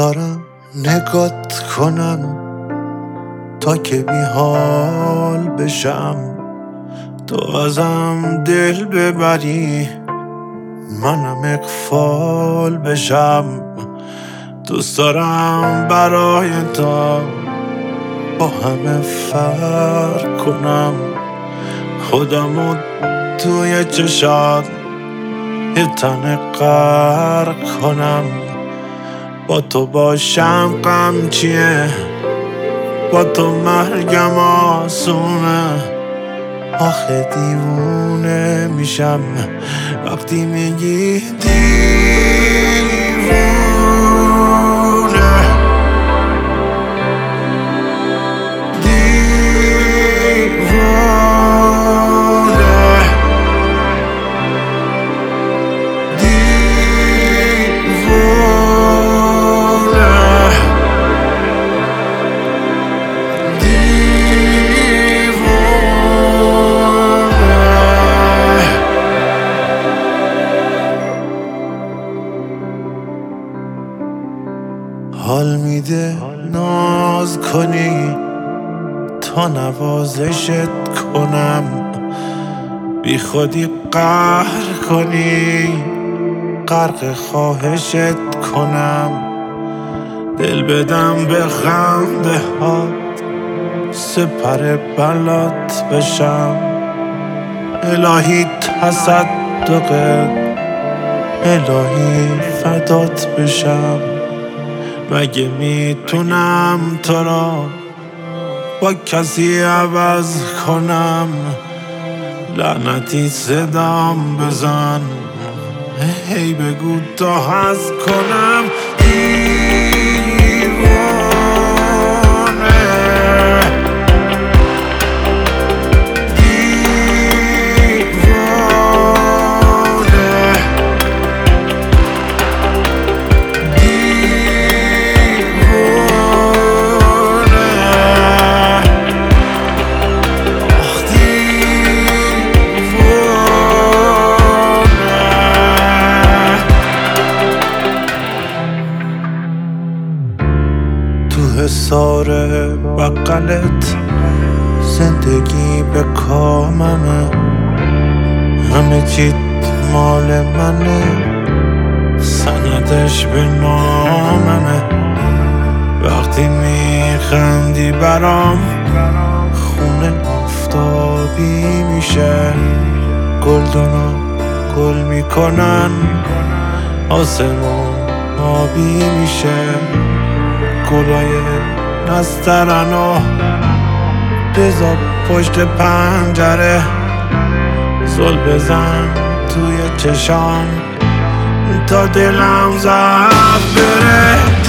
دارم نگات کنم تا که بی حال بشم. تو ازم دل ببری منم اقفال بشم. دوست دارم برای تو با همه فرق کنم. خودمو توی چشات یه تن غرق کنم. با تو باشم غم چیه؟ با تو مرگم آسونه. آخه دیوونه میشم. وقتی میگی دیوونه. حال میده. ناز کنی. تا نوازشت کنم. بی خودی قهر کنی. غرق خواهشت کنم. دل بدم به خنده ها سپر بلات بشم. الهی تصدقت الهی فدات بشم. مگه می‌تونم تو را با کسی عوض کنم؟ لعنتی صدام بزن. هی بگو تا هست کنم. حسار بقلت زندگی به کاممه. همه چیت مال منه. سندش به ناممه. وقتی میخندی برام خونه آفتابی میشه. گلدونا گل می‌کنن. آسمون آبی میشه. گلای نسترن و بزا پشت پنجره زل بزن توی چشام تا دلم زد